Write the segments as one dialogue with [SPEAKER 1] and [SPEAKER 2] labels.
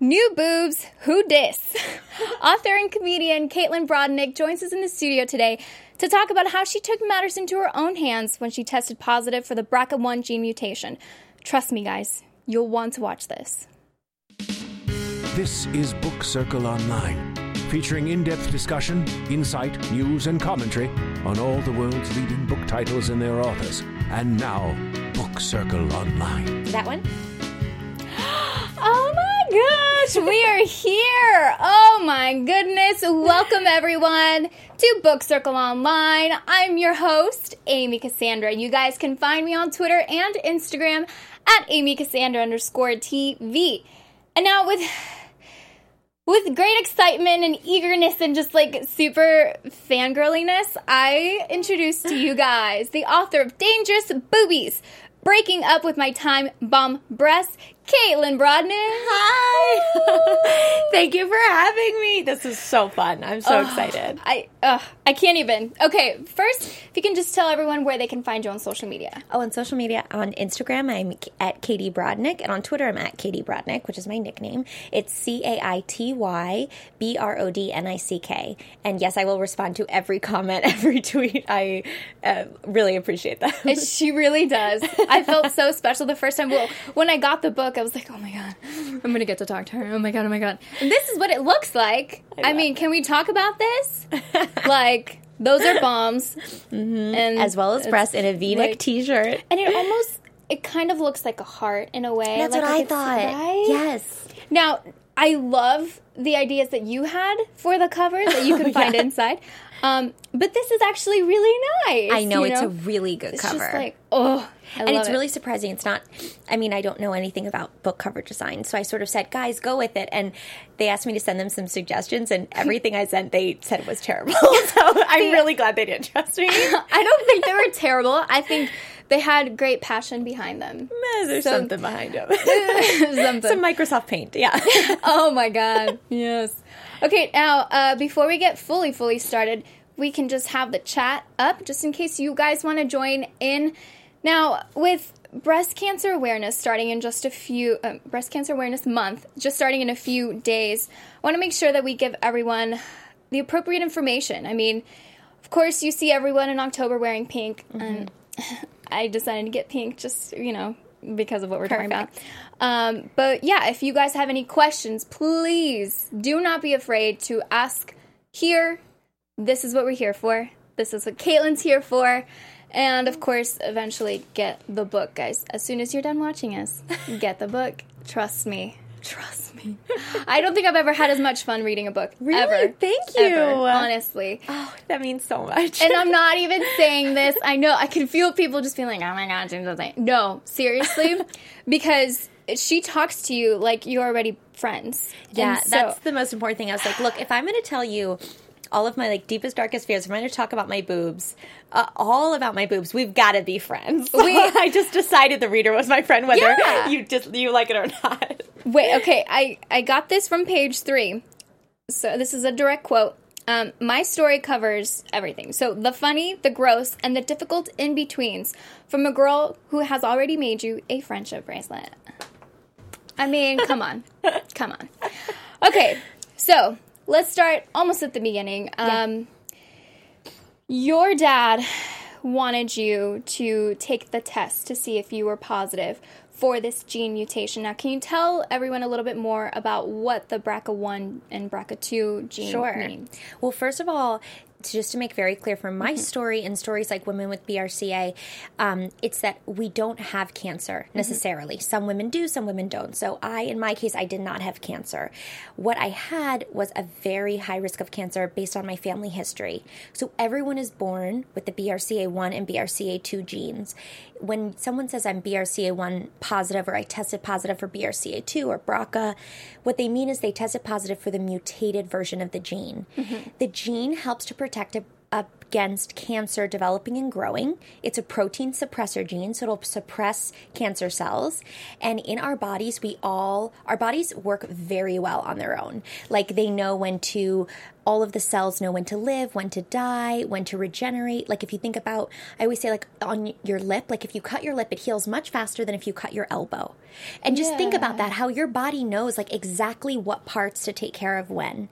[SPEAKER 1] New boobs, who dis? Author and comedian Caitlin Brodnick joins us in the studio today to talk about how she took matters into her own hands when she tested positive for the BRCA1 gene mutation. Trust me, guys, you'll want to watch this.
[SPEAKER 2] This is Book Circle Online, featuring in depth discussion, insight, news, and commentary on all the world's leading book titles and their authors. And now, Book Circle Online.
[SPEAKER 3] That one?
[SPEAKER 1] Oh my gosh, we are here. Oh my goodness. Welcome everyone to Book Circle Online. I'm your host, Amy Cassandra. You guys can find me on Twitter and Instagram at Amy Cassandra underscore TV. And now with with great excitement and eagerness and just like super fangirliness, I introduce to you guys the author of Dangerous Boobies, Breaking Up with My Time Bomb Breasts, Caitlin Brodnick.
[SPEAKER 3] Hi. Thank you for having me. This is so fun. I'm so excited.
[SPEAKER 1] I uh, I can't even. Okay, first, if you can just tell everyone where they can find you on social media.
[SPEAKER 3] Oh, on social media, on Instagram, I'm at Caity Brodnick, and on Twitter, I'm at Caity Brodnick, which is my nickname. It's C A I T Y B R O D N I C K. And yes, I will respond to every comment, every tweet. I uh, really appreciate that.
[SPEAKER 1] She really does. I felt so special the first time. Well, when I got the book, I was like, oh my god, I'm gonna get to talk to her. Oh my god, oh my god. And this is what it looks like. I, mean, can we talk about this? like, those are bombs, mm-hmm. and
[SPEAKER 3] As well as breasts in a V-neck
[SPEAKER 1] like-
[SPEAKER 3] T-shirt.
[SPEAKER 1] and it almost. It kind of looks like a heart in a way.
[SPEAKER 3] That's
[SPEAKER 1] like
[SPEAKER 3] what I thought.
[SPEAKER 1] right?
[SPEAKER 3] Yes.
[SPEAKER 1] Now, I love the ideas that you had for the cover that you can find
[SPEAKER 3] Yeah.
[SPEAKER 1] inside. Um, but this is actually really nice.
[SPEAKER 3] I know
[SPEAKER 1] you
[SPEAKER 3] it's a really good
[SPEAKER 1] It's
[SPEAKER 3] cover.
[SPEAKER 1] just like, oh, I
[SPEAKER 3] and it's
[SPEAKER 1] it.
[SPEAKER 3] really surprising. It's not. I mean, I don't know anything about book cover design, so I sort of said, "Guys, go with it." And they asked me to send them some suggestions, and everything I sent, they said was terrible. so I'm really glad they didn't trust me.
[SPEAKER 1] I don't think they were terrible. I think they had great passion behind them.
[SPEAKER 3] There's
[SPEAKER 1] So-
[SPEAKER 3] something behind them.
[SPEAKER 1] Something.
[SPEAKER 3] some Microsoft Paint, yeah.
[SPEAKER 1] oh my god yes okay now uh, before we get fully fully started we can just have the chat up just in case you guys want to join in. Now with breast cancer awareness starting in just a few uh, breast cancer awareness month just starting in a few days i want to make sure that we give everyone the appropriate information. I mean of course you see everyone in october wearing pink and i decided to get pink just you know because of what we're talking about um, but yeah, if you guys have any questions, please do not be afraid to ask here. This is what we're here for. This is what Caitlin's here for. And of course, eventually get the book, guys. As soon as you're done watching us, get the book. Trust me. Trust me. I don't think I've ever had as much fun reading a book.
[SPEAKER 3] Really?
[SPEAKER 1] Ever.
[SPEAKER 3] Thank
[SPEAKER 1] Ever,
[SPEAKER 3] you.
[SPEAKER 1] honestly.
[SPEAKER 3] oh, that means so much.
[SPEAKER 1] And I'm not even saying this. I know I can feel people just being like, "Oh my god, James Lane." No, seriously, because she talks to you like you're already friends.
[SPEAKER 3] yeah,
[SPEAKER 1] so-
[SPEAKER 3] that's the most important thing. I was like, look, if I'm going to tell you all of my like deepest darkest fears, if I'm going to talk about my boobs, uh, all about my boobs, we've got to be friends.
[SPEAKER 1] We-
[SPEAKER 3] I just decided the reader was my friend, whether
[SPEAKER 1] Yeah.
[SPEAKER 3] you just you like it or not.
[SPEAKER 1] Wait, okay, I I got this from page three. So this is a direct quote. Um, my story covers everything. So the funny, the gross, and the difficult in betweens from a girl who has already made you a friendship bracelet. I mean, come on, come on. Okay, so let's start almost at the beginning. Um, Your dad wanted you to take the test to see if you were positive for this gene mutation. Now, can you tell everyone a little bit more about what the BRCA1 and BRCA2 gene
[SPEAKER 3] Sure.
[SPEAKER 1] mean?
[SPEAKER 3] Well, first of all, to- just to make very clear from my
[SPEAKER 1] Mm-hmm.
[SPEAKER 3] story and stories like women with BRCA, um, it's that we don't have cancer
[SPEAKER 1] Mm-hmm.
[SPEAKER 3] necessarily. Some women do, some women don't. So I, in my case, I did not have cancer. What I had was a very high risk of cancer based on my family history. So everyone is born with the BRCA1 and BRCA2 genes. When someone says I'm BRCA1 positive or I tested positive for BRCA2 or BRCA, what they mean is they tested positive for the mutated version of the gene. The gene helps to protect a, against cancer developing and growing. It's a protein suppressor gene, so it'll suppress cancer cells. And in our bodies, we all, our bodies work very well on their own. Like they know when to all of the cells know when to live, when to die, when to regenerate. Like if you think about, I always say, like on your lip, like if you cut your lip, it heals much faster than if you cut your elbow. And just think about that, how your body knows like exactly what parts to take care of when.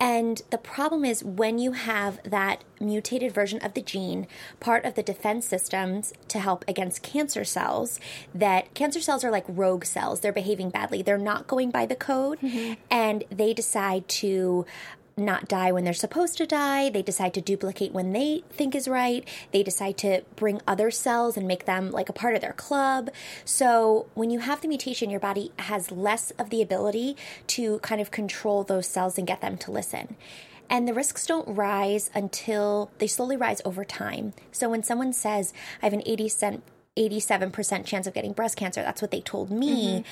[SPEAKER 3] And the problem is when you have that mutated version of the gene, part of the defense systems to help against cancer cells, that cancer cells are like rogue cells. They're behaving badly. They're not going by the code mm-hmm. and they decide to not die when they're supposed to die. They decide to duplicate when they think is right. They decide to bring other cells and make them like a part of their club. So when you have the mutation, your body has less of the ability to kind of control those cells and get them to listen. And the risks don't rise until they slowly rise over time. So when someone says, I have an 80 cent 87% chance of getting breast cancer. That's what they told me. Mm-hmm.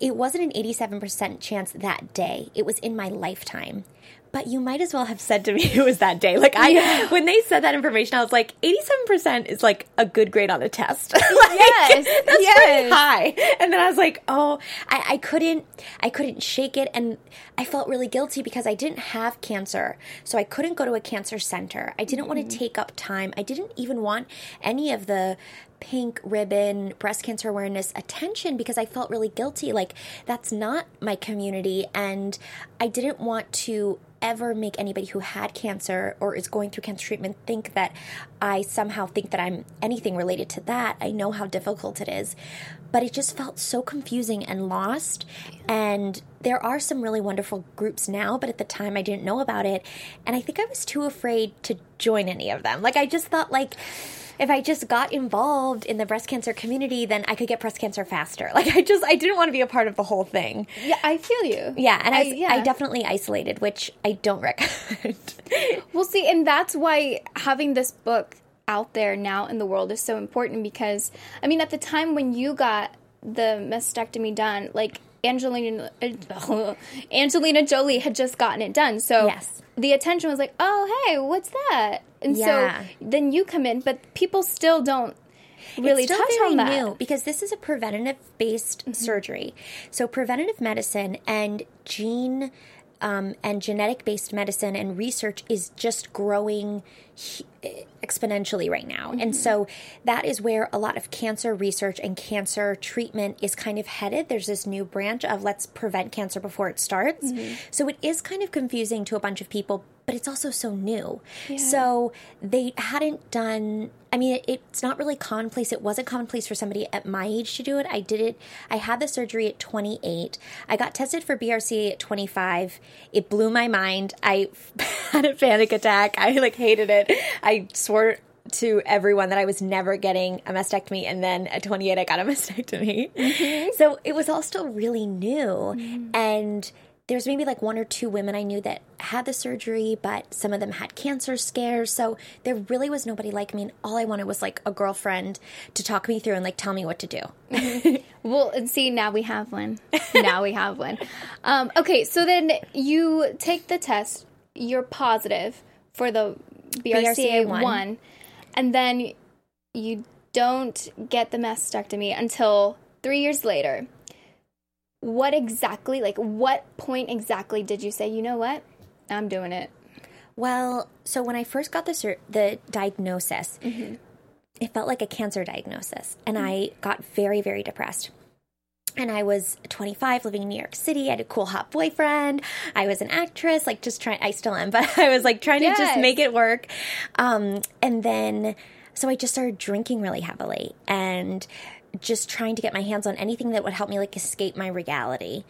[SPEAKER 3] It wasn't an 87% chance that day. It was in my lifetime. But you might as well have said to me it was that day. Like I when they said that information, I was like, 87% is like a good grade on a test. Like,
[SPEAKER 1] Yes,
[SPEAKER 3] That's pretty high. And then I was like, oh, I, I couldn't I couldn't shake it and I felt really guilty because I didn't have cancer. So I couldn't go to a cancer center. I didn't want to mm-hmm. take up time. I didn't even want any of the pink ribbon breast cancer awareness attention because I felt really guilty. Like that's not my community and I didn't want to ever make anybody who had cancer or is going through cancer treatment think that I somehow think that I'm anything related to that. I know how difficult it is, but it just felt so confusing and lost. And there are some really wonderful groups now, but at the time I didn't know about it. And I think I was too afraid to join any of them. Like, I just thought, like, if I just got involved in the breast cancer community, then I could get breast cancer faster. Like, I just, I didn't want to be a part of the whole thing.
[SPEAKER 1] Yeah, I feel you.
[SPEAKER 3] Yeah, and I,
[SPEAKER 1] I- yeah.
[SPEAKER 3] I definitely isolated, which I don't recommend.
[SPEAKER 1] Well, see, and that's why having this book out there now in the world is so important because, I mean, at the time when you got the mastectomy done, like Angelina Angelina Jolie had just gotten it done, so
[SPEAKER 3] Yes.
[SPEAKER 1] the attention was like, "Oh, hey, what's that?" And
[SPEAKER 3] Yeah.
[SPEAKER 1] so then you come in, but people still don't really
[SPEAKER 3] it's still
[SPEAKER 1] touch on that.
[SPEAKER 3] new because this is a preventative based
[SPEAKER 1] Mm-hmm.
[SPEAKER 3] surgery. So preventative medicine and gene um, and genetic based medicine and research is just growing exponentially right now.
[SPEAKER 1] Mm-hmm.
[SPEAKER 3] And so that is where a lot of cancer research and cancer treatment is kind of headed. There's this new branch of let's prevent cancer before it starts.
[SPEAKER 1] Mm-hmm.
[SPEAKER 3] So it is kind of confusing to a bunch of people, but it's also so new. So they hadn't done I mean, it, it's not really commonplace. It wasn't commonplace for somebody at my age to do it. I did it. I had the surgery at 28. I got tested for BRCA at 25. It blew my mind. I had a panic attack. I like hated it. I swore to everyone that I was never getting a mastectomy, and then at 28, I got a mastectomy. Mm-hmm. So it was all still really new, mm. and there's maybe like one or two women I knew that had the surgery, but some of them had cancer scares. So there really was nobody like me. And all I wanted was like a girlfriend to talk me through and like tell me what to do. Mm-hmm.
[SPEAKER 1] Well, and see, now we have one. now we have one. Um, okay, so then you take the test. You're positive for the BRCA
[SPEAKER 3] BRCA1.
[SPEAKER 1] one, and then you don't get the mastectomy until three years later. What exactly, like, what point exactly did you say, you know what, I'm doing it?
[SPEAKER 3] Well, so when I first got the sur- the diagnosis, mm-hmm. it felt like a cancer diagnosis, and mm-hmm. I got very very depressed. And I was 25, living in New York City. I had a cool hot boyfriend. I was an actress, like just trying. I still am, but I was like trying to just make it work. Um, and then, so I just started drinking really heavily and just trying to get my hands on anything that would help me like escape my reality.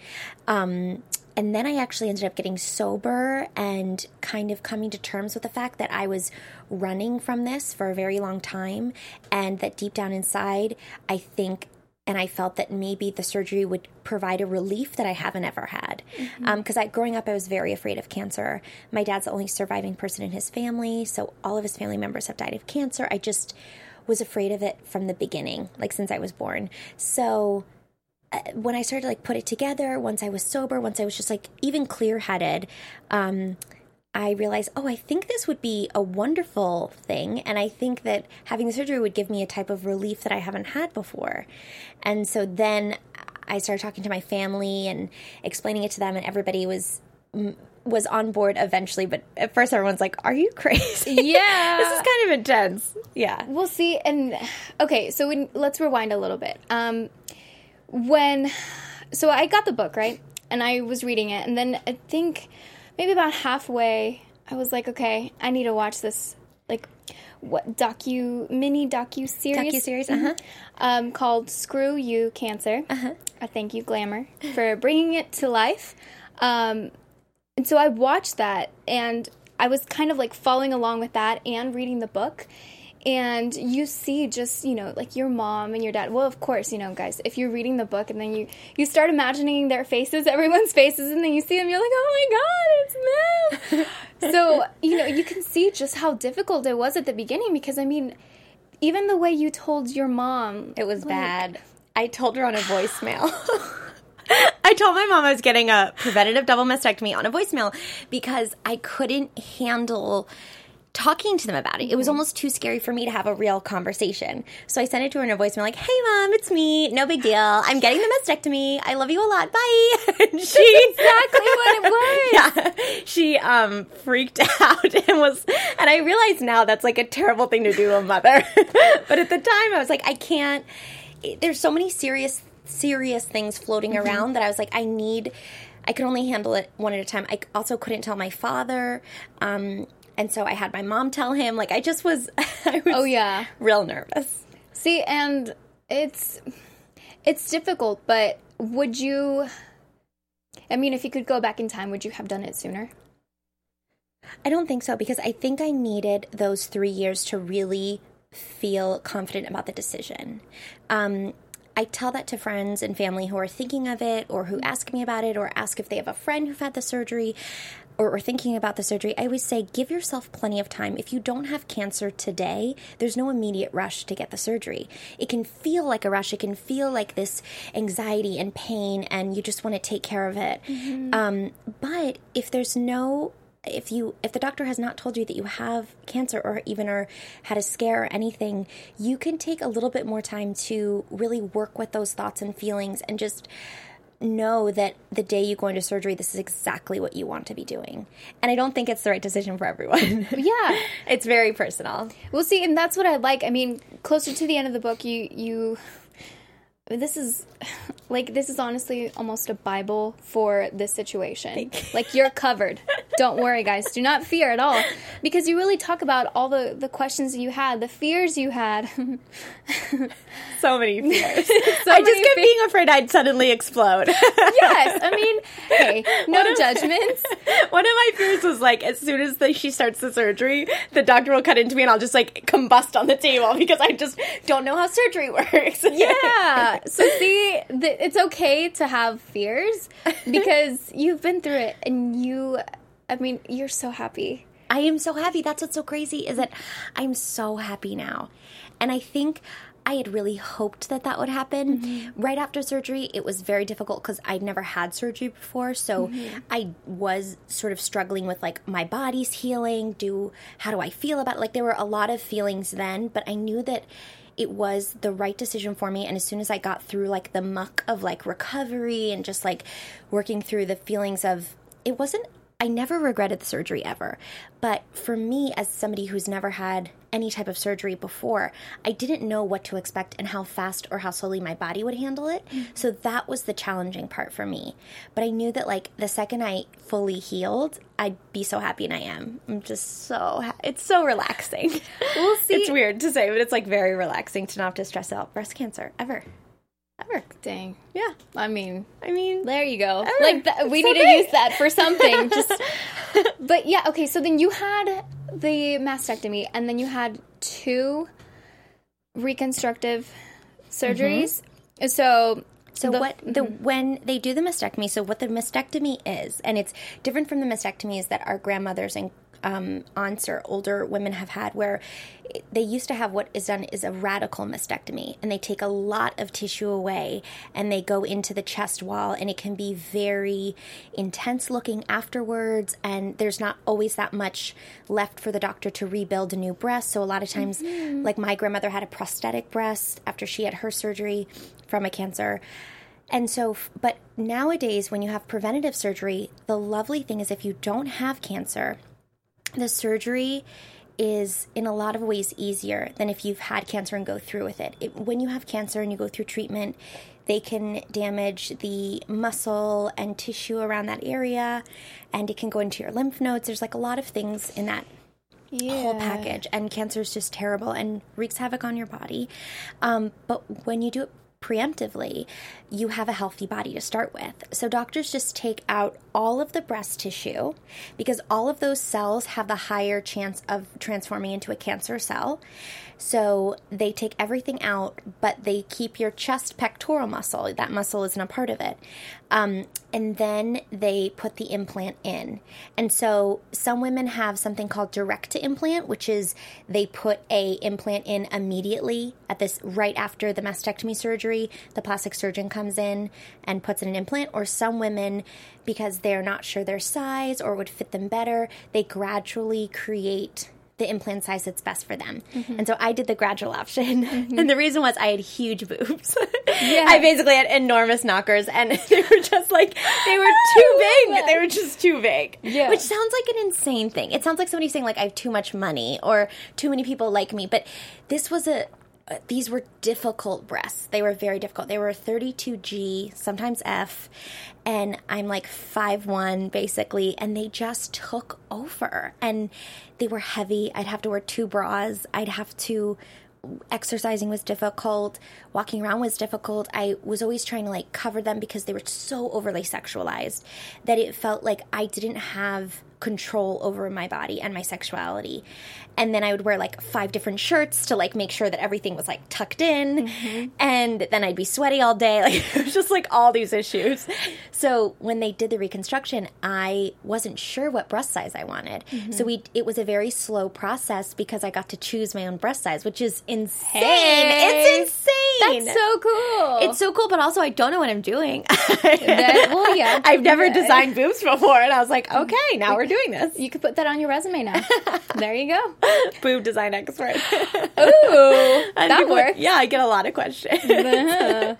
[SPEAKER 3] Um, and then I actually ended up getting sober and kind of coming to terms with the fact that I was running from this for a very long time, and that deep down inside, I think and I felt that maybe the surgery would provide a relief that I haven't ever had. Because I, growing up, I was very afraid of cancer. My dad's the only surviving person in his family, so all of his family members have died of cancer. I just was afraid of it from the beginning, like since I was born. So uh, when I started to like put it together, once I was sober, once I was just like even clear headed, um, I realized, oh, I think this would be a wonderful thing. And I think that having the surgery would give me a type of relief that I haven't had before. And so then I started talking to my family and explaining it to them, and everybody was was on board eventually, but at first everyone's like, "Are you crazy?"
[SPEAKER 1] Yeah.
[SPEAKER 3] this is kind of intense. Yeah.
[SPEAKER 1] We'll see. And okay, so when, let's rewind a little bit. Um, when, so I got the book right, and I was reading it, and then I think maybe about halfway, I was like, okay, I need to watch this, like, what docu mini docu series
[SPEAKER 3] Docu-series, uh-huh.
[SPEAKER 1] um, called "Screw You Cancer." Uh-huh. I thank you, Glamour, for bringing it to life. Um, and so I watched that and I was kind of like following along with that and reading the book. And you see just, you know, like your mom and your dad. Well, of course, you know, guys, if you're reading the book and then you you start imagining their faces, everyone's faces, and then you see them, you're like, "Oh my god, it's them." so, you know, you can see just how difficult it was at the beginning because I mean, even the way you told your mom,
[SPEAKER 3] It was bad. I told her on a voicemail. I told my mom I was getting a preventative double mastectomy on a voicemail because I couldn't handle talking to them about it. It was almost too scary for me to have a real conversation. So I sent it to her in a voicemail like, "Hey mom, it's me. No big deal. I'm getting the mastectomy. I love you a lot. Bye." And she
[SPEAKER 1] exactly what it was.
[SPEAKER 3] yeah, she um freaked out and was and I realize now that's like a terrible thing to do to a mother. but at the time I was like I can't there's so many serious serious things floating around that I was like I need I could only handle it one at a time. I also couldn't tell my father um and so I had my mom tell him like I just was I was
[SPEAKER 1] Oh yeah.
[SPEAKER 3] real nervous.
[SPEAKER 1] See, and it's it's difficult, but would you I mean, if you could go back in time, would you have done it sooner?
[SPEAKER 3] I don't think so because I think I needed those three years to really feel confident about the decision. Um, I tell that to friends and family who are thinking of it or who ask me about it or ask if they have a friend who've had the surgery or are thinking about the surgery. I always say give yourself plenty of time. If you don't have cancer today, there's no immediate rush to get the surgery. It can feel like a rush, it can feel like this anxiety and pain, and you just want to take care of it. Um, but if there's no if you if the doctor has not told you that you have cancer or even or had a scare or anything you can take a little bit more time to really work with those thoughts and feelings and just know that the day you go into surgery this is exactly what you want to be doing and i don't think it's the right decision for everyone
[SPEAKER 1] Yeah.
[SPEAKER 3] it's very personal
[SPEAKER 1] We'll see, and that's what I like. I mean, closer to the end of the book, you you this is like this is honestly almost a bible for this situation. Like you're covered. Don't worry, guys. Do not fear at all because you really talk about all the the questions you had, the fears you had.
[SPEAKER 3] so many fears i just kept
[SPEAKER 1] fe-
[SPEAKER 3] being afraid i'd suddenly explode
[SPEAKER 1] yes, I mean, hey, no
[SPEAKER 3] if-
[SPEAKER 1] judgments.
[SPEAKER 3] One of my fears was like, as soon as the, she starts the surgery, the doctor will cut into me and I'll just like combust on the table because I just don't know how surgery works.
[SPEAKER 1] Yeah. So see, th- it's okay to have fears because you've been through it and you I mean, you're so happy.
[SPEAKER 3] I am so happy. That's what's so crazy is that I'm so happy now. And I think I had really hoped that that would happen. Mm-hmm. Right after surgery, it was very difficult because I'd never had surgery before. So mm-hmm. I was sort of struggling with like my body's healing. Do how do I feel about it? Like there were a lot of feelings then, but I knew that it was the right decision for me. And as soon as i got through like the muck of like recovery and just like working through the feelings of it wasn't I never regretted the surgery ever. But for me, as somebody who's never had any type of surgery before, I didn't know what to expect and how fast or how slowly my body would handle it. Mm-hmm. So that was the challenging part for me. But I knew that, like, the second I fully healed, I'd be so happy, and I am. I'm just so, ha- it's so relaxing.
[SPEAKER 1] We'll see.
[SPEAKER 3] it's weird to say, but it's like very relaxing to not have to stress out breast cancer ever.
[SPEAKER 1] Dang.
[SPEAKER 3] Yeah.
[SPEAKER 1] I mean,
[SPEAKER 3] I mean,
[SPEAKER 1] there you go.
[SPEAKER 3] Ever.
[SPEAKER 1] Like th- we
[SPEAKER 3] so
[SPEAKER 1] need to use that for something. Just But yeah, okay, so then you had the mastectomy and then you had two reconstructive surgeries. Mm-hmm. So
[SPEAKER 3] So
[SPEAKER 1] the-
[SPEAKER 3] what the mm-hmm. when they do the mastectomy, so what the mastectomy is, and it's different from the mastectomies that our grandmothers and um, aunts or older women have had, where they used to have what is done is a radical mastectomy, and they take a lot of tissue away, and they go into the chest wall, and it can be very intense looking afterwards, and there's not always that much left for the doctor to rebuild a new breast. So a lot of times, like my grandmother had a prosthetic breast after she had her surgery from a cancer And so, but nowadays, when you have preventative surgery, the lovely thing is if you don't have cancer, the surgery is in a lot of ways easier than if you've had cancer and go through with it. it. When you have cancer and you go through treatment, they can damage the muscle and tissue around that area, and it can go into your lymph nodes. There's like a lot of things in that whole package, and cancer is just terrible and wreaks havoc on your body. Um, but when you do it preemptively, you have a healthy body to start with. So doctors just take out all of the breast tissue because all of those cells have the higher chance of transforming into a cancer cell. So they take everything out, but they keep your chest pectoral muscle. That muscle isn't a part of it. Um, and then they put the implant in. And so some women have something called direct to implant, which is they put a implant in immediately at this right after the mastectomy surgery. The plastic surgeon comes in and puts in an implant. Or some women, because they're not sure their size or would fit them better, they gradually create the implant size that's best for them.
[SPEAKER 1] Mm-hmm.
[SPEAKER 3] And so I did the gradual option. and the reason was I had huge boobs. I basically had enormous knockers and they were just like they were too big. They were just too big.
[SPEAKER 1] Yeah.
[SPEAKER 3] Which sounds like an insane thing. It sounds like somebody saying like I have too much money or too many people like me, but this was a these were difficult breasts. They were very difficult. They were 32G, sometimes F, and I'm like 5'1 basically, and they just took over. And they were heavy. I'd have to wear two bras. I'd have to exercising was difficult walking around was difficult i was always trying to like cover them because they were so overly sexualized that it felt like i didn't have control over my body and my sexuality and then i would wear like five different shirts to like make sure that everything was like tucked in mm-hmm. and then i'd be sweaty all day like it was just like all these issues so when they did the reconstruction i wasn't sure what breast size i wanted mm-hmm. so we it was a very slow process because i got to choose my own breast size which is insane
[SPEAKER 1] Hey.
[SPEAKER 3] it's insane
[SPEAKER 1] That's so cool.
[SPEAKER 3] it's so cool, but also I don't know what I'm doing.
[SPEAKER 1] That- well, yeah.
[SPEAKER 3] I've never
[SPEAKER 1] Yeah.
[SPEAKER 3] designed boobs before, and I was like, okay, now we're doing this.
[SPEAKER 1] you could put that on your resume now. there you go.
[SPEAKER 3] Boob design expert.
[SPEAKER 1] Ooh, that
[SPEAKER 3] people-
[SPEAKER 1] works.
[SPEAKER 3] Yeah, I get a lot of questions.
[SPEAKER 1] Uh-huh.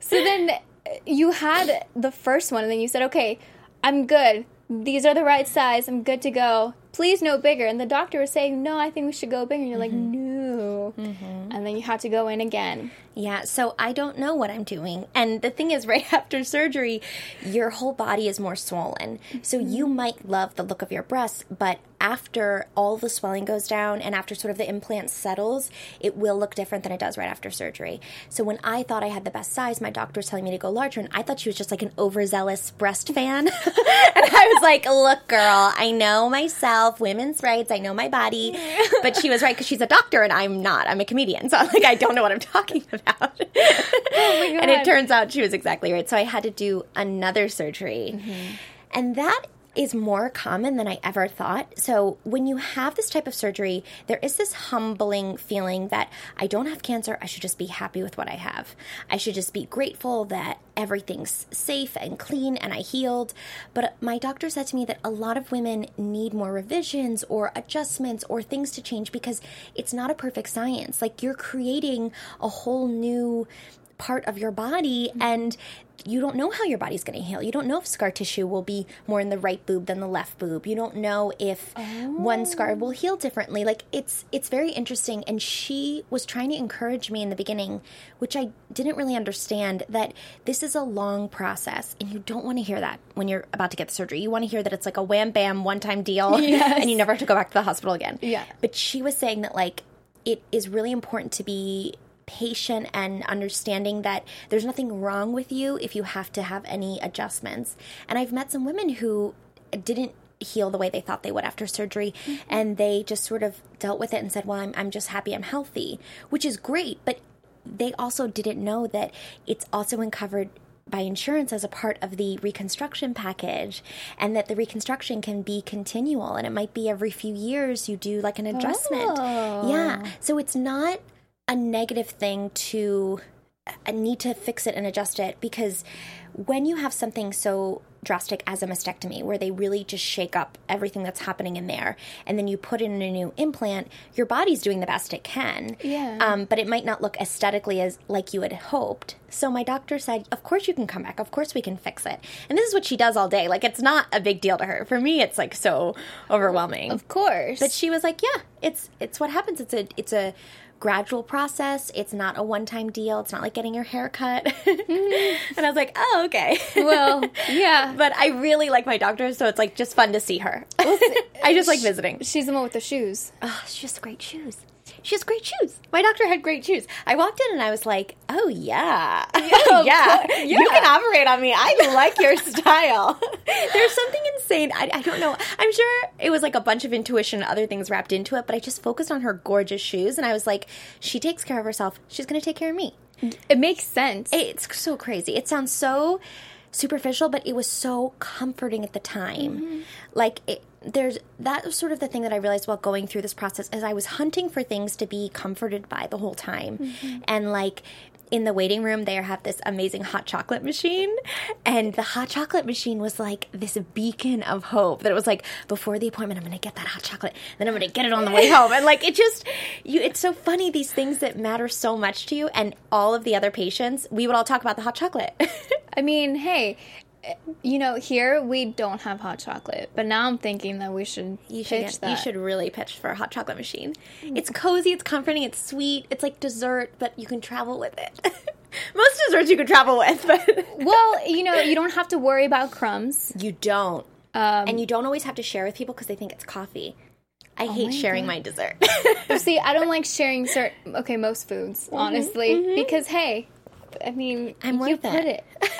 [SPEAKER 1] So then uh, you had the first one, and then you said, okay, I'm good. These are the right size. I'm good to go. Please no bigger. And the doctor was saying, no, I think we should go bigger. And you're like, mm-hmm. no. Mm-hmm. And then you had to go in again.
[SPEAKER 3] Yeah, so I don't know what I'm doing. And the thing is, right after surgery, your whole body is more swollen. So you mm-hmm. might love the look of your breasts, but after all the swelling goes down and after sort of the implant settles, it will look different than it does right after surgery. So when I thought I had the best size, my doctor was telling me to go larger, and I thought she was just like an overzealous breast fan. and I was like, look, girl, I know myself, women's rights, I know my body. But she was right because she's a doctor and I'm not. I'm a comedian. So I'm like, I don't know what I'm talking about. Oh and it turns out she was exactly right. So I had to do another surgery. Mm-hmm. And that is more common than I ever thought. So when you have this type of surgery, there is this humbling feeling that I don't have cancer. I should just be happy with what I have. I should just be grateful that everything's safe and clean and I healed. But my doctor said to me that a lot of women need more revisions or adjustments or things to change because it's not a perfect science. Like you're creating a whole new part of your body mm-hmm. and you don't know how your body's going to heal. You don't know if scar tissue will be more in the right boob than the left boob. You don't know if one scar will oh. heal differently. Like it's it's very interesting and she was trying to encourage me in the beginning, which I didn't really understand that this is a long process and you don't want to hear that when you're about to get the surgery. You want to hear that it's like a wham bam one time deal
[SPEAKER 1] Yes.
[SPEAKER 3] and you never have to go back to the hospital again.
[SPEAKER 1] Yeah.
[SPEAKER 3] But she was saying that like it is really important to be patient and understanding that there's nothing wrong with you if you have to have any adjustments. And I've met some women who didn't heal the way they thought they would after surgery mm-hmm. and they just sort of dealt with it and said, "Well, I'm I'm just happy I'm healthy," which is great, but they also didn't know that it's also uncovered by insurance as a part of the reconstruction package and that the reconstruction can be continual and it might be every few years you do like an adjustment.
[SPEAKER 1] Oh.
[SPEAKER 3] Yeah. So it's not a negative thing to need to fix it and adjust it because when you have something so drastic as a mastectomy, where they really just shake up everything that's happening in there, and then you put in a new implant, your body's doing the best it can.
[SPEAKER 1] Yeah.
[SPEAKER 3] Um, but it might not look aesthetically as like you had hoped. So my doctor said, "Of course you can come back. Of course we can fix it." And this is what she does all day. Like it's not a big deal to her. For me, it's like so overwhelming.
[SPEAKER 1] Of course.
[SPEAKER 3] But she was like, "Yeah, it's it's what happens. It's a it's a gradual process. It's not a one time deal. It's not like getting your hair cut." Mm-hmm. and I was like, "Oh, okay."
[SPEAKER 1] well, yeah.
[SPEAKER 3] but I really like my doctor, so it's like just fun to see her. I just like visiting.
[SPEAKER 1] She's the one with the shoes.
[SPEAKER 3] Oh, she has great shoes. She has great shoes. My doctor had great shoes. I walked in and I was like, "Oh yeah,
[SPEAKER 1] of
[SPEAKER 3] yeah,
[SPEAKER 1] course,
[SPEAKER 3] you can operate on me. I like your style." There's something insane. I, I don't know. I'm sure it was like a bunch of intuition, and other things wrapped into it. But I just focused on her gorgeous shoes, and I was like, "She takes care of herself. She's going to take care of me."
[SPEAKER 1] It makes sense.
[SPEAKER 3] It's so crazy. It sounds so superficial, but it was so comforting at the time.
[SPEAKER 1] Mm-hmm.
[SPEAKER 3] Like it, there's that was sort of the thing that I realized while going through this process as I was hunting for things to be comforted by the whole time,
[SPEAKER 1] Mm-hmm.
[SPEAKER 3] and like. In the waiting room, they have this amazing hot chocolate machine. And the hot chocolate machine was like this beacon of hope that it was like, before the appointment, I'm to get that hot chocolate. Then I'm to get it on the way home. And like, it just, you, it's so funny, these things that matter so much to you. And all of the other patients, we would all talk about the hot chocolate.
[SPEAKER 1] I mean, hey, you know, here we don't have hot chocolate, but now I'm thinking that we should
[SPEAKER 3] You should,
[SPEAKER 1] pitch
[SPEAKER 3] get-
[SPEAKER 1] that.
[SPEAKER 3] you should really pitch for a hot chocolate machine. Hmm. It's cozy, it's comforting, it's sweet, it's like dessert, but you can travel with it. Most desserts you can travel with, but
[SPEAKER 1] Well, you know, you don't have to worry about crumbs.
[SPEAKER 3] you don't.
[SPEAKER 1] Um,
[SPEAKER 3] and you don't always have to share with people because they think it's coffee. I oh hate
[SPEAKER 1] my
[SPEAKER 3] sharing
[SPEAKER 1] God.
[SPEAKER 3] my dessert.
[SPEAKER 1] See, I don't like sharing certain, okay, most foods, mm-hmm, honestly, mm-hmm. because hey, I mean,
[SPEAKER 3] I'm
[SPEAKER 1] you
[SPEAKER 3] worth
[SPEAKER 1] put
[SPEAKER 3] it.
[SPEAKER 1] it.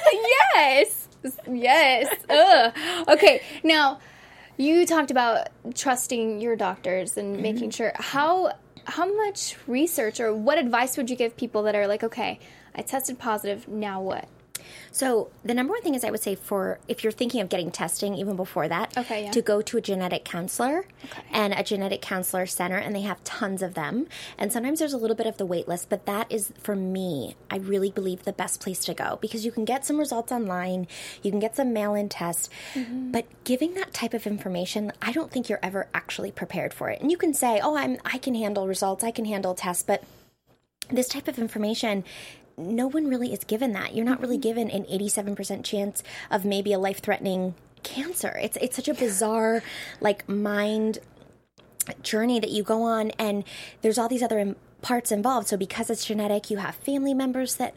[SPEAKER 1] yes, yes. Ugh. Okay, now you talked about trusting your doctors and mm-hmm. making sure. How how much research or what advice would you give people that are like, okay, I tested positive, now what?
[SPEAKER 3] So the number one thing is I would say for if you're thinking of getting testing even before that,
[SPEAKER 1] Okay, yeah.
[SPEAKER 3] to go to a genetic counselor and a genetic counselor center, and they have tons of them. And sometimes there's a little bit of the wait list, but that is for me, I really believe the best place to go because you can get some results online, you can get some mail-in tests,
[SPEAKER 1] Mm-hmm.
[SPEAKER 3] but giving that type of information, I don't think you're ever actually prepared for it. And you can say, "Oh, I'm I can handle results, I can handle tests," but this type of information no one really is given that. You're not really mm-hmm. given an 87% chance of maybe a life-threatening cancer. It's it's such a bizarre like mind journey that you go on and there's all these other im- parts involved. So because it's genetic you have family members that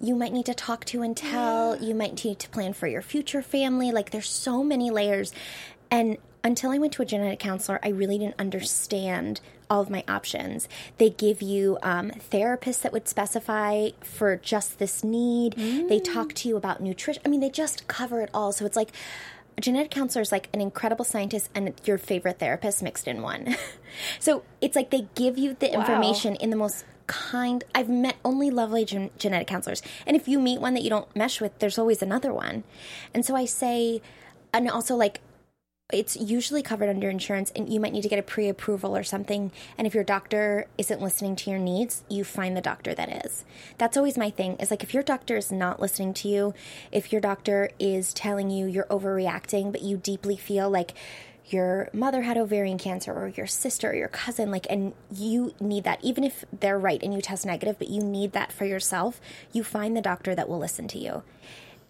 [SPEAKER 3] you might need to talk to and tell. You might need to plan for your future family. Like there's so many layers. And until I went to a genetic counselor, I really didn't understand all of my options. They give you um, therapists that would specify for just this need. They talk to you about nutrition. I mean, they just cover it all. So it's like a genetic counselor is like an incredible scientist and your favorite therapist mixed in one. so it's like they give you the information in the most kind. I've met only lovely gen- genetic counselors. And if you meet one that you don't mesh with, there's always another one. And so I say, and also like, it's usually covered under insurance and you might need to get a pre-approval or something. And if your doctor isn't listening to your needs you find the doctor that is. That's always my thing is like if your doctor is not listening to you if your doctor is telling you you're overreacting but you deeply feel like your mother had ovarian cancer or your sister or your cousin like and you need that even if they're right and you test negative but you need that for yourself you find the doctor that will listen to you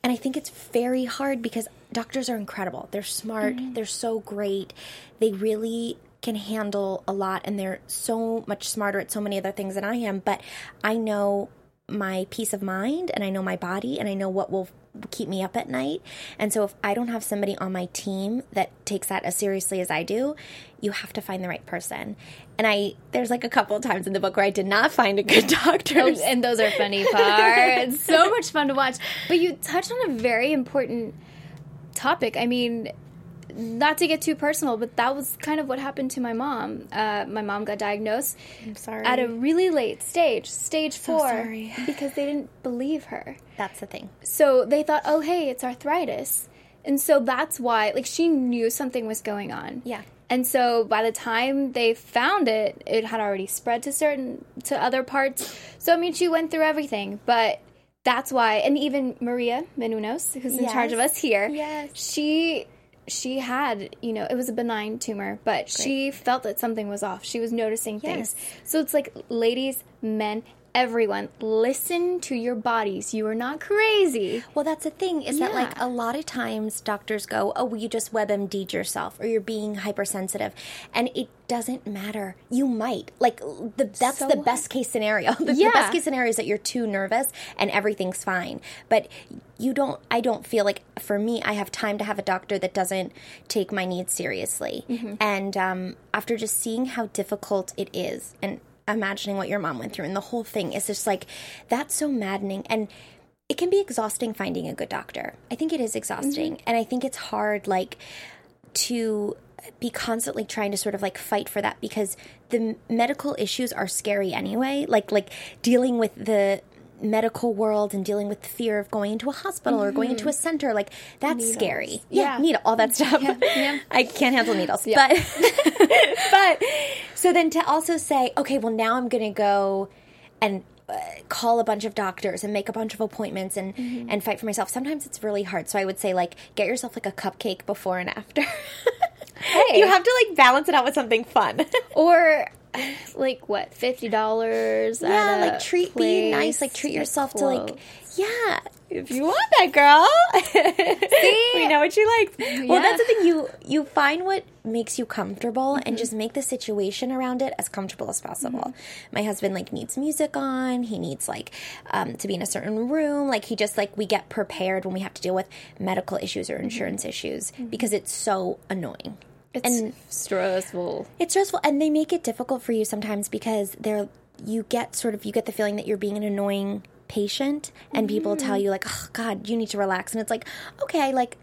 [SPEAKER 3] and I think it's very hard because doctors are incredible. They're smart, mm-hmm. they're so great. They really can handle a lot and they're so much smarter at so many other things than I am, but I know my peace of mind and I know my body and I know what will keep me up at night. And so if I don't have somebody on my team that takes that as seriously as I do, you have to find the right person. And I there's like a couple of times in the book where I did not find a good doctor.
[SPEAKER 1] Oh, and those are funny parts. so much fun to watch. But you touched on a very important topic. I mean, not to get too personal, but that was kind of what happened to my mom. Uh, my mom got diagnosed
[SPEAKER 3] I'm sorry.
[SPEAKER 1] at a really late stage, stage four,
[SPEAKER 3] sorry.
[SPEAKER 1] because they didn't believe her.
[SPEAKER 3] That's the thing.
[SPEAKER 1] So they thought, oh, hey, it's arthritis. And so that's why, like, she knew something was going on.
[SPEAKER 3] Yeah.
[SPEAKER 1] And so by the time they found it, it had already spread to certain, to other parts. So, I mean, she went through everything, but that's why, and even Maria Menounos, who's in charge of us here,
[SPEAKER 3] Yes.
[SPEAKER 1] she she had you know it was a benign tumor but she felt that something was off. She was noticing things. So it's like ladies men everyone listen to your bodies you are not crazy
[SPEAKER 3] Well, that's the thing is that like a lot of times doctors go, "Oh, well, you just WebMD'd yourself, or you're being hypersensitive," and it doesn't matter. You might like the that's
[SPEAKER 1] So
[SPEAKER 3] the
[SPEAKER 1] what?
[SPEAKER 3] best case scenario. The, the best case scenario is that you're too nervous and everything's fine, but you don't. I don't feel like for me, I have time to have a doctor that doesn't take my needs seriously.
[SPEAKER 1] Mm-hmm.
[SPEAKER 3] And um, after just seeing how difficult it is, and imagining what your mom went through, and the whole thing is just like that's so maddening and it can be exhausting finding a good doctor. I think it is exhausting. Mm-hmm. And I think it's hard, like, to be constantly trying to sort of like fight for that because the medical issues are scary anyway. Like, like dealing with the medical world and dealing with the fear of going into a hospital or going into a center like that's scary yeah,
[SPEAKER 1] Yeah.
[SPEAKER 3] needle all that stuff
[SPEAKER 1] yeah.
[SPEAKER 3] i can't handle needles but but so then to also say okay well now i'm gonna go and uh, call a bunch of doctors and make a bunch of appointments and
[SPEAKER 1] Mm-hmm.
[SPEAKER 3] and fight for myself sometimes it's really hard so i would say like get yourself like a cupcake before and after
[SPEAKER 1] Hey.
[SPEAKER 3] you have to like balance it out with something fun
[SPEAKER 1] or like what fifty dollars
[SPEAKER 3] yeah like treat be nice like treat yourself to like yeah. If you want that girl. See? we know what you like. Well that's the thing. You you find what makes you comfortable and mm-hmm. just make the situation around it as comfortable as possible. Mm-hmm. My husband like needs music on. He needs like um, to be in a certain room. Like he just like we get prepared when we have to deal with medical issues or mm-hmm. insurance issues because it's so annoying
[SPEAKER 1] it's
[SPEAKER 3] and-
[SPEAKER 1] stressful
[SPEAKER 3] it's stressful, and they make it difficult for you sometimes because they're you get sort of you get the feeling that you're being an annoying patient, and people tell you like, "Oh God, you need to relax," and it's like, okay, like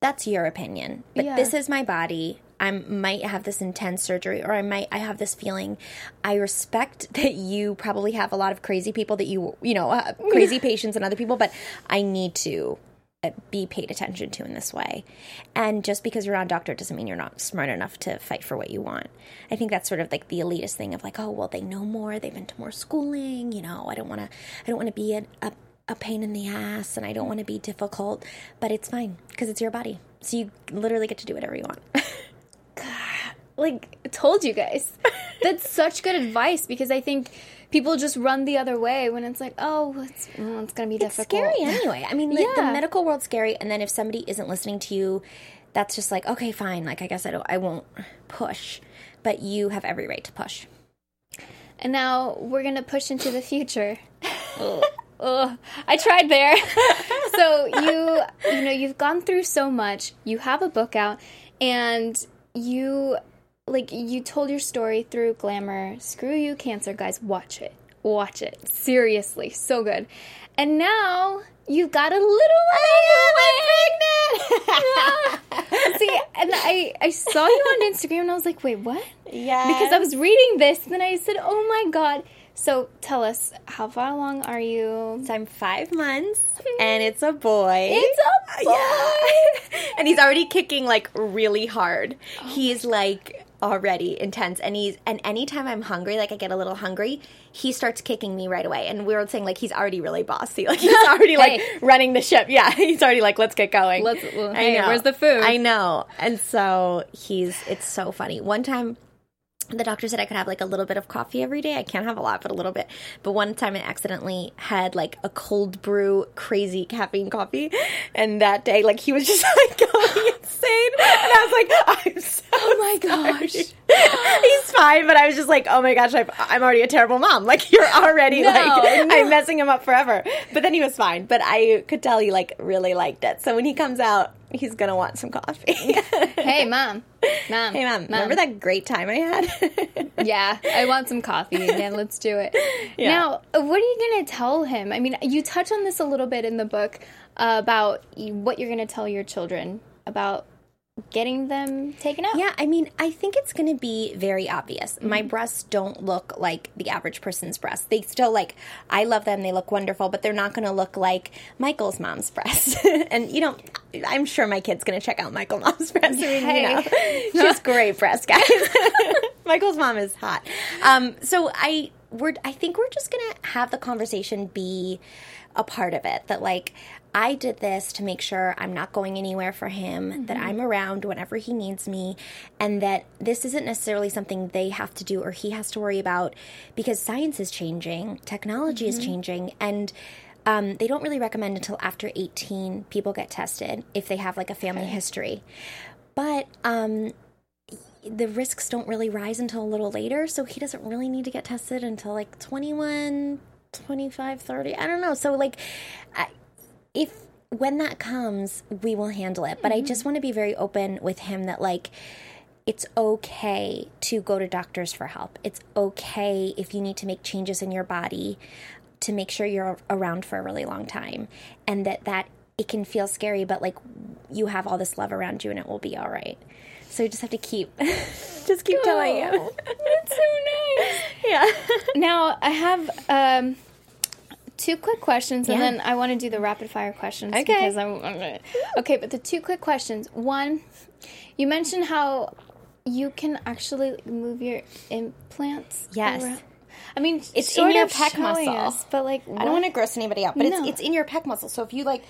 [SPEAKER 3] that's your opinion, but
[SPEAKER 1] Yeah.
[SPEAKER 3] this is my body. I might have this intense surgery, or I might I have this feeling. I respect that you probably have a lot of crazy people that you you know uh, crazy patients and other people, but I need to Uh, be paid attention to in this way. And just because you're not a doctor doesn't mean you're not smart enough to fight for what you want. I think that's sort of like the elitist thing of like, oh well, they know more, they've been to more schooling. You know, I don't want to, I don't want to be a, a a pain in the ass, and I don't want to be difficult. But it's fine because it's your body, so you literally get to do whatever you want.
[SPEAKER 1] like told you guys that's such good advice because i think people just run the other way when it's like oh it's, oh, it's gonna be
[SPEAKER 3] it's
[SPEAKER 1] difficult
[SPEAKER 3] scary anyway. I mean, the, the medical world's scary, and then if somebody isn't listening to you, that's just like okay, fine. Like I guess I don't, I won't push, but you have every right to push.
[SPEAKER 1] and now we're gonna push into the future. Ugh. i tried there so you you know you've gone through so much you have a book out and you like you told your story through glamour screw you cancer guys watch it watch it seriously so good and now you've got a little pregnant see and i i saw you on instagram and i was like wait what
[SPEAKER 3] Yeah,
[SPEAKER 1] because I was reading this, and then I said, "Oh my god!" So tell us, how far along are you?
[SPEAKER 3] So I'm five months, mm-hmm. and it's a boy.
[SPEAKER 1] It's a boy.
[SPEAKER 3] Yeah. and he's already kicking like really hard. Oh he's like already intense, and he's and anytime I'm hungry, like I get a little hungry, he starts kicking me right away. And we were saying like he's already really bossy, like he's already like running the ship. Yeah, he's already like let's get going.
[SPEAKER 1] Let's- well, hey, where's the food?
[SPEAKER 3] I know, and so he's it's so funny. One time the doctor said I could have like a little bit of coffee every day. I can't have a lot, but a little bit. But one time I accidentally had like a cold brew, crazy caffeine coffee, and that day, like he was just like going insane, and I was like, I'm so oh
[SPEAKER 1] my gosh.
[SPEAKER 3] He's fine, but I was just like, oh my gosh, I've, I'm already a terrible mom. Like you're already
[SPEAKER 1] No,
[SPEAKER 3] like
[SPEAKER 1] no.
[SPEAKER 3] I'm messing him up forever. But then he was fine. But I could tell he like really liked it. So when he comes out, he's gonna want some coffee.
[SPEAKER 1] Hey, mom, mom,
[SPEAKER 3] Hey, mom, remember that great time I had?
[SPEAKER 1] Yeah, I want some coffee again. Let's do it.
[SPEAKER 3] Yeah.
[SPEAKER 1] Now, what are you going to tell him? I mean, you touch on this a little bit in the book uh, about what you're going to tell your children about getting them taken out.
[SPEAKER 3] Yeah, I mean, I think it's going to be very obvious. My breasts don't look like the average person's breasts. They still like, I love them. They look wonderful, but they're not going to look like Michael's mom's breasts. and you know, I'm sure my kid's going to check out Michael's mom's breasts. I mean, you know, she has great breasts, guys. Michael's mom is hot. Um, so I, we're, I think we're just going to have the conversation be a part of it that like I did this to make sure I'm not going anywhere for him, that I'm around whenever he needs me, and that this isn't necessarily something they have to do or he has to worry about because science is changing, technology is changing, and um, they don't really recommend until after 18 people get tested if they have like a family history. But um, the risks don't really rise until a little later, so he doesn't really need to get tested until like 21, 25, 30. I don't know. So, like, I, if when that comes, we will handle it. But I just want to be very open with him that, like, it's okay to go to doctors for help. It's okay if you need to make changes in your body to make sure you're around for a really long time and that that it can feel scary but like you have all this love around you and it will be all right. So you just have to keep just keep telling him.
[SPEAKER 1] That's so nice.
[SPEAKER 3] yeah.
[SPEAKER 1] Now I have um, two quick questions, and then I want to do the rapid fire questions.
[SPEAKER 3] Okay.
[SPEAKER 1] Because I'm, I'm- okay, but the two quick questions. One, you mentioned how you can actually move your implants.
[SPEAKER 3] Yes.
[SPEAKER 1] around. I mean,
[SPEAKER 3] It's
[SPEAKER 1] sort
[SPEAKER 3] in your
[SPEAKER 1] of
[SPEAKER 3] pec muscle.
[SPEAKER 1] us, but like,
[SPEAKER 3] I don't want to gross anybody out, but
[SPEAKER 1] No.
[SPEAKER 3] it's it's in your pec muscle. So if you like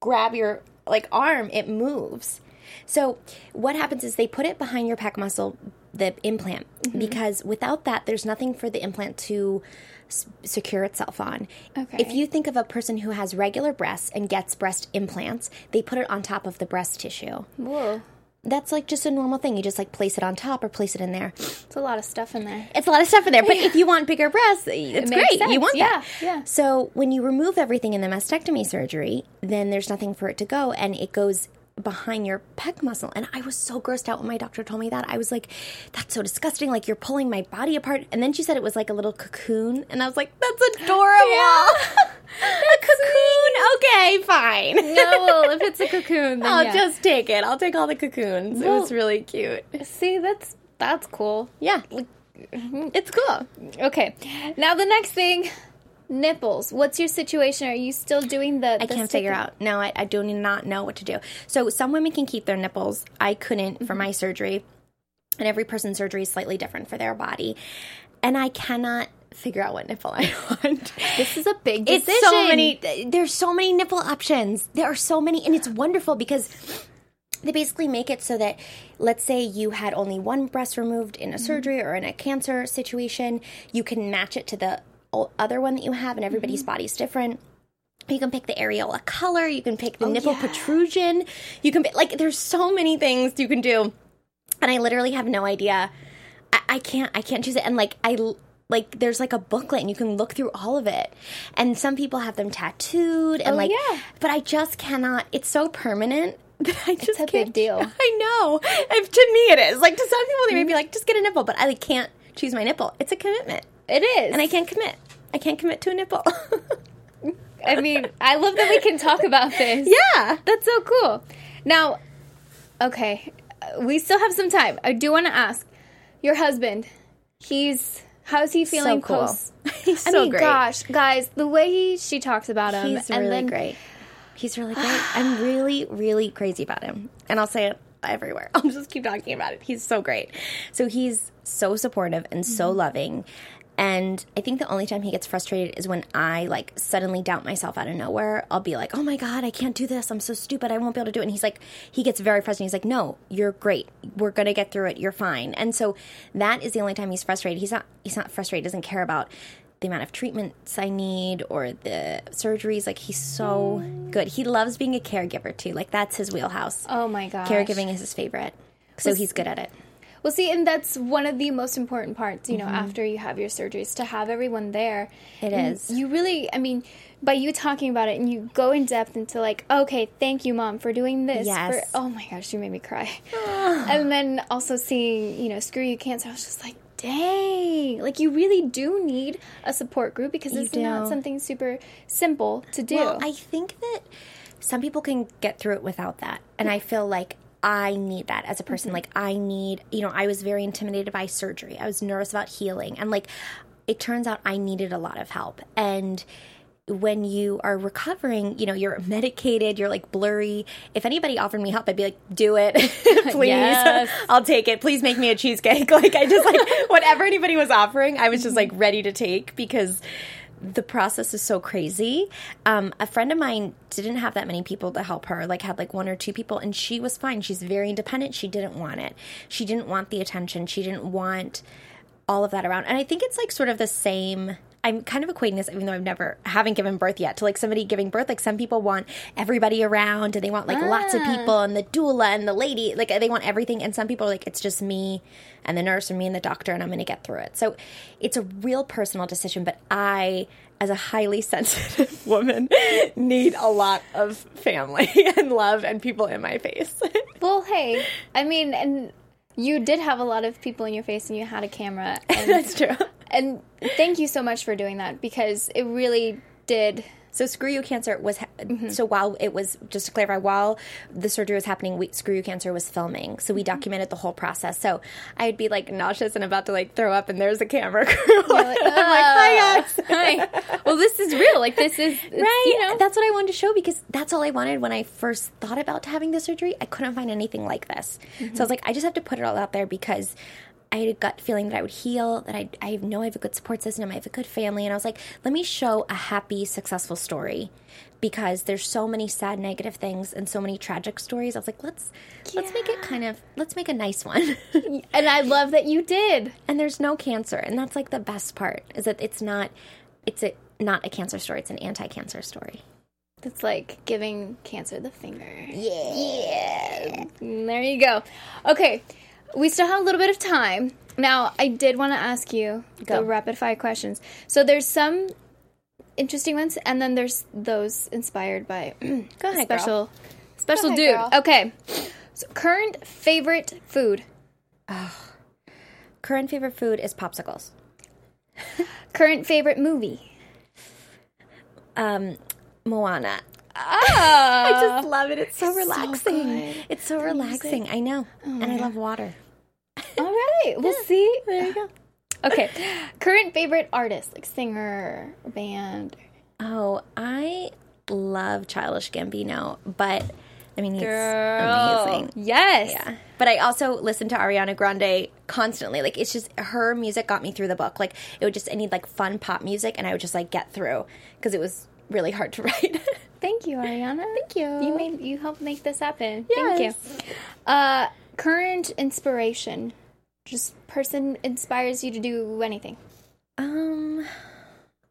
[SPEAKER 3] grab your like arm, it moves. So what happens is they put it behind your pec muscle, the implant,
[SPEAKER 1] Mm-hmm.
[SPEAKER 3] because without that, there's nothing for the implant to s- secure itself on.
[SPEAKER 1] Okay.
[SPEAKER 3] If you think of a person who has regular breasts and gets breast implants, they put it on top of the breast tissue.
[SPEAKER 1] Whoa,
[SPEAKER 3] That's like just a normal thing. You just like place it on top or place it in there.
[SPEAKER 1] it's a lot of stuff in there.
[SPEAKER 3] It's a lot of stuff in there, but if you want bigger breasts, it's
[SPEAKER 1] makes
[SPEAKER 3] great.
[SPEAKER 1] sense.
[SPEAKER 3] You want that.
[SPEAKER 1] Yeah, yeah.
[SPEAKER 3] So when you remove everything in the mastectomy surgery, then there's nothing for it to go, and it goes behind your pec muscle. And I was so grossed out when my doctor told me that. I was like, "That's so disgusting! Like you're pulling my body apart." And then she said it was like a little cocoon, and I was like, "That's adorable." a cocoon. Okay, fine.
[SPEAKER 1] No, well, if it's a cocoon, then
[SPEAKER 3] I'll
[SPEAKER 1] yeah.
[SPEAKER 3] just take it. I'll take all the cocoons. it was really cute.
[SPEAKER 1] see that's that's cool.
[SPEAKER 3] Yeah. Mm-hmm. It's cool.
[SPEAKER 1] Okay, now the next thing, nipples. What's your situation? Are you still doing the?
[SPEAKER 3] I can't figure out. No, I, I do not know what to do. So some women can keep their nipples. I couldn't for mm-hmm. my surgery, and every person's surgery is slightly different for their body, and I cannot figure out what nipple I want.
[SPEAKER 1] This is a big
[SPEAKER 3] It's
[SPEAKER 1] decision.
[SPEAKER 3] so many. There's so many nipple options. There are so many, and it's wonderful because they basically make it so that let's say you had only one breast removed in a mm-hmm. surgery or in a cancer situation you can match it to the other one that you have and everybody's mm-hmm. body's different you can pick the areola color you can pick the oh, nipple
[SPEAKER 1] yeah.
[SPEAKER 3] protrusion you can like there's so many things you can do and i literally have no idea i, I can't i can't choose it and like I like there's like a booklet and you can look through all of it and some people have them tattooed and
[SPEAKER 1] Oh,
[SPEAKER 3] like
[SPEAKER 1] yeah.
[SPEAKER 3] but i just cannot it's so permanent that i just
[SPEAKER 1] a
[SPEAKER 3] can't
[SPEAKER 1] big deal.
[SPEAKER 3] I know. If to me it is. Like to some people they may be mm-hmm. like, just get a nipple, but I like, can't choose my nipple. It's a commitment.
[SPEAKER 1] It is,
[SPEAKER 3] And I can't commit. I can't commit to a nipple.
[SPEAKER 1] I mean, I love that we can talk about this.
[SPEAKER 3] yeah.
[SPEAKER 1] That's so cool. Now, okay, we still have some time. I do want to ask your husband. He's how's he feeling
[SPEAKER 3] cool.
[SPEAKER 1] post?
[SPEAKER 3] He's
[SPEAKER 1] I
[SPEAKER 3] so
[SPEAKER 1] mean,
[SPEAKER 3] great.
[SPEAKER 1] gosh, guys, the way he, she talks about him,
[SPEAKER 3] He's really
[SPEAKER 1] then
[SPEAKER 3] great. He's really great. I'm really, really crazy about him. And I'll say it everywhere. I'll just keep talking about it. He's so great. So he's so supportive and so
[SPEAKER 1] Mm-hmm.
[SPEAKER 3] loving. And I think the only time he gets frustrated is when I like suddenly doubt myself out of nowhere. I'll be like, "Oh my god, I can't do this. I'm so stupid. I won't be able to do it." And he's like, he gets very frustrated. He's like, "No, you're great. We're gonna get through it. You're fine." And so that is the only time he's frustrated. He's not. He's not frustrated. Doesn't care about the amount of treatments I need or the surgeries. Like he's so good. He loves being a caregiver too. Like that's his wheelhouse.
[SPEAKER 1] oh my God.
[SPEAKER 3] Caregiving is his favorite. So he's good at it.
[SPEAKER 1] Well, see, and that's one of the most important parts, you know, after you have your surgeries, to have everyone there.
[SPEAKER 3] Mm-hmm. It
[SPEAKER 1] And
[SPEAKER 3] is.
[SPEAKER 1] You really, I mean, by you talking about it and you go in depth into like, okay, thank you, mom, for doing this.
[SPEAKER 3] Yes.
[SPEAKER 1] For, oh my gosh, you made me cry. and then also seeing, you know, screw you cancer, I was just like, dang, like you really do need a support group because it's not something super simple to do.
[SPEAKER 3] Well, I think that some people can get through it without that. And I feel like I need that as a person. Mm-hmm. Like, I need, you know, I was very intimidated by surgery. I was nervous about healing. And, like, it turns out I needed a lot of help. And when you are recovering, you know, you're medicated, you're like blurry. If anybody offered me help, I'd be like, do it, please.
[SPEAKER 1] Yes.
[SPEAKER 3] I'll take it. Please make me a cheesecake. Like, I just like, whatever anybody was offering, I was just like mm-hmm. ready to take because the process is so crazy. Um, a friend of mine didn't have that many people to help her, like had like one or two people, and she was fine. She's very independent. She didn't want it. She didn't want the attention. She didn't want all of that around. And I think it's like sort of the same. I'm kind of equating this, even though I've never haven't given birth yet, to like somebody giving birth. Like some people want everybody around, and they want like lots of ah. people, and the doula and the lady, like they want everything. And some people are like, it's just me and the nurse, and me and the doctor, and I'm going to get through it. So it's a real personal decision. But I, as a highly sensitive woman, need a lot of family and love and people in my face.
[SPEAKER 1] Well, hey, I mean, and you did have a lot of people in your face, and you had a camera.
[SPEAKER 3] That's true.
[SPEAKER 1] And thank you so much for doing that because it really did.
[SPEAKER 3] So screw you cancer was ha- mm-hmm. so while it was just to clarify while the surgery was happening, we, screw you cancer was filming. So we mm-hmm. documented the whole process. So I'd be like nauseous and about to like throw up, and there's a camera crew.
[SPEAKER 1] Like, oh,
[SPEAKER 3] I'm like, hi oh, guys.
[SPEAKER 1] Hi. Well, this is real. Like this is
[SPEAKER 3] Right,
[SPEAKER 1] You know,
[SPEAKER 3] that's what I wanted to show because that's all I wanted when I first thought about having the surgery. I couldn't find anything like this, mm-hmm. so I was like, I just have to put it all out there because I had a gut feeling that I would heal. That I I know I have a good support system. I have a good family, and I was like, let me show a happy, successful story because there's so many sad, negative things and so many tragic stories. I was like, let's let's make it kind of let's make a nice one.
[SPEAKER 1] and I love that you did.
[SPEAKER 3] and there's no cancer, and that's like the best part is that it's not it's a not a cancer story. It's an anti-cancer story.
[SPEAKER 1] It's like giving cancer the finger. Yeah. Yeah. There you go. Okay. We still have a little bit of time. Now, I did want to ask you
[SPEAKER 3] Go.
[SPEAKER 1] the rapid fire questions. So there's some interesting ones and then there's those inspired by
[SPEAKER 3] Go ahead, girl.
[SPEAKER 1] special special
[SPEAKER 3] ahead,
[SPEAKER 1] dude. Okay. So current favorite food.
[SPEAKER 3] Current favorite food is popsicles.
[SPEAKER 1] Current favorite movie.
[SPEAKER 3] Um, Moana.
[SPEAKER 1] Ah.
[SPEAKER 3] I just love it. It's so
[SPEAKER 1] so
[SPEAKER 3] relaxing.
[SPEAKER 1] good.
[SPEAKER 3] it's so relaxing. I know, and I love water.
[SPEAKER 1] All right. We'll see.
[SPEAKER 3] There you go.
[SPEAKER 1] Okay. Current favorite artist, like singer, band.
[SPEAKER 3] Oh, I love Childish Gambino, but I mean he's
[SPEAKER 1] Girl.
[SPEAKER 3] amazing.
[SPEAKER 1] Yes.
[SPEAKER 3] Yeah. But I also listen to Ariana Grande constantly. Like it's just her music got me through the book. Like it would just I need like fun pop music and I would just like get through because it was really hard to write.
[SPEAKER 1] Thank you, Ariana. Thank
[SPEAKER 3] you.
[SPEAKER 1] You made you helped make this happen.
[SPEAKER 3] Yes.
[SPEAKER 1] Thank you. Uh, current inspiration. Just person inspires you to do anything.
[SPEAKER 3] Um,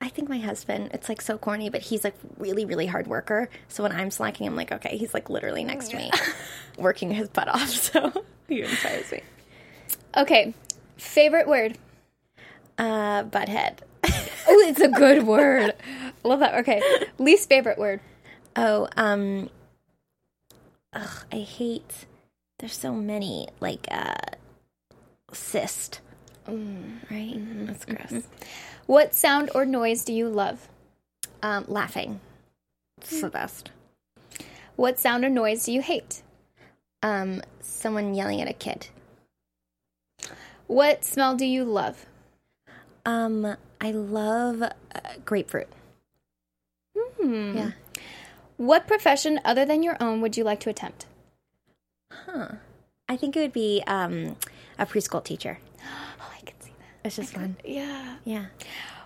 [SPEAKER 3] I think my husband. It's like so corny, but he's like really, really hard worker. So when I'm slacking, I'm like, okay, he's like literally next to me, working his butt off. So he inspires me.
[SPEAKER 1] Okay. Favorite word.
[SPEAKER 3] Uh, butthead.
[SPEAKER 1] Oh, it's a good word. Love that. Okay. Least favorite word.
[SPEAKER 3] oh, um, ugh, I hate. There's so many like uh, cyst. Right, that's gross.
[SPEAKER 1] What sound or noise do you love?
[SPEAKER 3] Um, laughing. It's the best.
[SPEAKER 1] What sound or noise do you hate?
[SPEAKER 3] Um, someone yelling at a kid.
[SPEAKER 1] What smell do you love?
[SPEAKER 3] Um, I love uh, grapefruit.
[SPEAKER 1] Hmm.
[SPEAKER 3] Yeah.
[SPEAKER 1] What profession other than your own would you like to attempt?
[SPEAKER 3] Huh. I think it would be um, a preschool teacher.
[SPEAKER 1] Oh, I can see that.
[SPEAKER 3] It's just fun.
[SPEAKER 1] Yeah.
[SPEAKER 3] Yeah.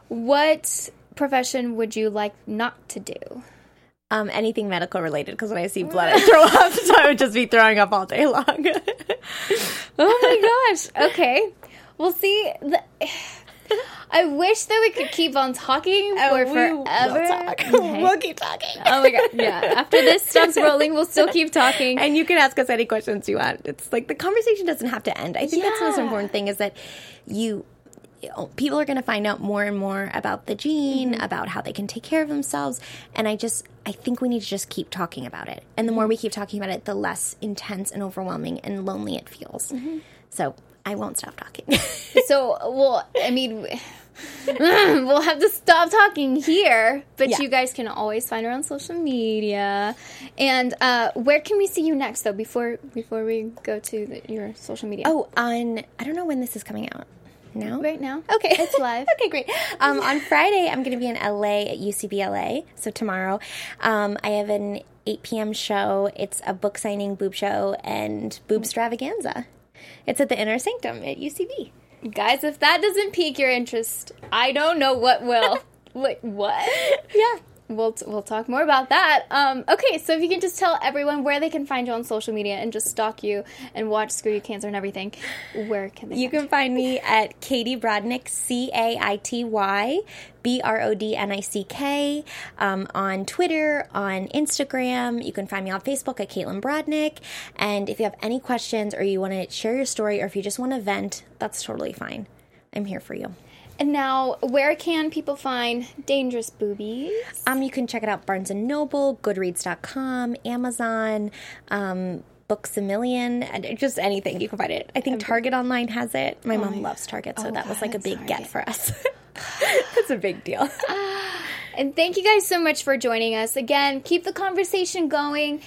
[SPEAKER 1] What profession would you like not to do?
[SPEAKER 3] Um, anything medical related because when I see blood, I throw up. So I would just be throwing up all day long.
[SPEAKER 1] Oh my gosh. Okay. Well, see, the, I wish that we could keep on talking for forever. Okay.
[SPEAKER 3] We'll keep talking.
[SPEAKER 1] Oh my god. Yeah. After this stops rolling, we'll still keep talking.
[SPEAKER 3] And you can ask us any questions you want. It's like the conversation doesn't have to end. I think that's the most important thing is that you oh, people are going to find out more and more about the gene, mm-hmm. about how they can take care of themselves, and I just I think we need to just keep talking about it. And the more mm-hmm. we keep talking about it, the less intense and overwhelming and lonely it feels. Mm-hmm. So, I won't stop talking.
[SPEAKER 1] So, well, I mean, we'll have to stop talking here, but
[SPEAKER 3] Yeah.
[SPEAKER 1] you guys can always find her on social media. And uh, where can we see you next, though? Before before we go to the, your social media.
[SPEAKER 3] oh, on I don't know when this is coming out. Now?
[SPEAKER 1] right now.
[SPEAKER 3] Okay.
[SPEAKER 1] it's live.
[SPEAKER 3] okay, great. Um, on Friday, I'm going to be in LA at UCBLA. So tomorrow, um, I have an 8 p.m. show. It's a book signing boob show and boob stravaganza. It's at the Inner Sanctum at UCB.
[SPEAKER 1] Guys, if that doesn't pique your interest, I don't know what will. Wait, what?
[SPEAKER 3] Yeah.
[SPEAKER 1] We'll, we'll talk more about that. Um, okay, so if you can just tell everyone where they can find you on social media and just stalk you and watch Screw You Cancer and everything, where can they
[SPEAKER 3] You can find me at Caity Brodnick, C A I T Y B R O D N I C K, um, on Twitter, on Instagram. You can find me on Facebook at Caitlin Brodnick. And if you have any questions or you want to share your story or if you just want to vent, that's totally fine. I'm here for you.
[SPEAKER 1] And now, where can people find Dangerous Boobies?
[SPEAKER 3] Um, you can check it out Barnes and Noble, Goodreads.com, Amazon, um, Books a Million, and just anything you can find it. I think Target online has it. My mom loves Target, so
[SPEAKER 1] Oh,
[SPEAKER 3] that was like a big
[SPEAKER 1] Target.
[SPEAKER 3] get for us. That's a big deal.
[SPEAKER 1] And thank you guys so much for joining us. Again, keep the conversation going.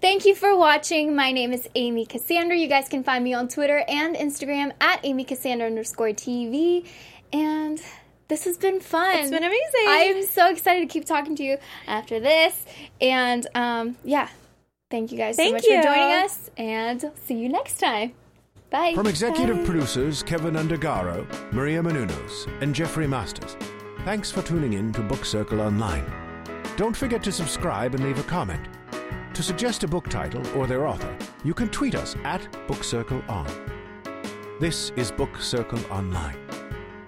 [SPEAKER 1] Thank you for watching. My name is Amy Cassandra. You guys can find me on Twitter and Instagram at Amy Cassandra underscore TV. And this has been fun.
[SPEAKER 3] It's been amazing.
[SPEAKER 1] I am so excited to keep talking to you after this. And um, yeah, thank you guys so
[SPEAKER 3] Thank
[SPEAKER 1] much
[SPEAKER 3] you.
[SPEAKER 1] for joining us. And see you next time. Bye.
[SPEAKER 2] From executive producers Kevin Undergaro, Maria Menounos, and Jeffrey Masters, thanks for tuning in to Book Circle Online. Don't forget to subscribe and leave a comment. To suggest a book title or their author, you can tweet us at Book Circle On. This is Book Circle Online.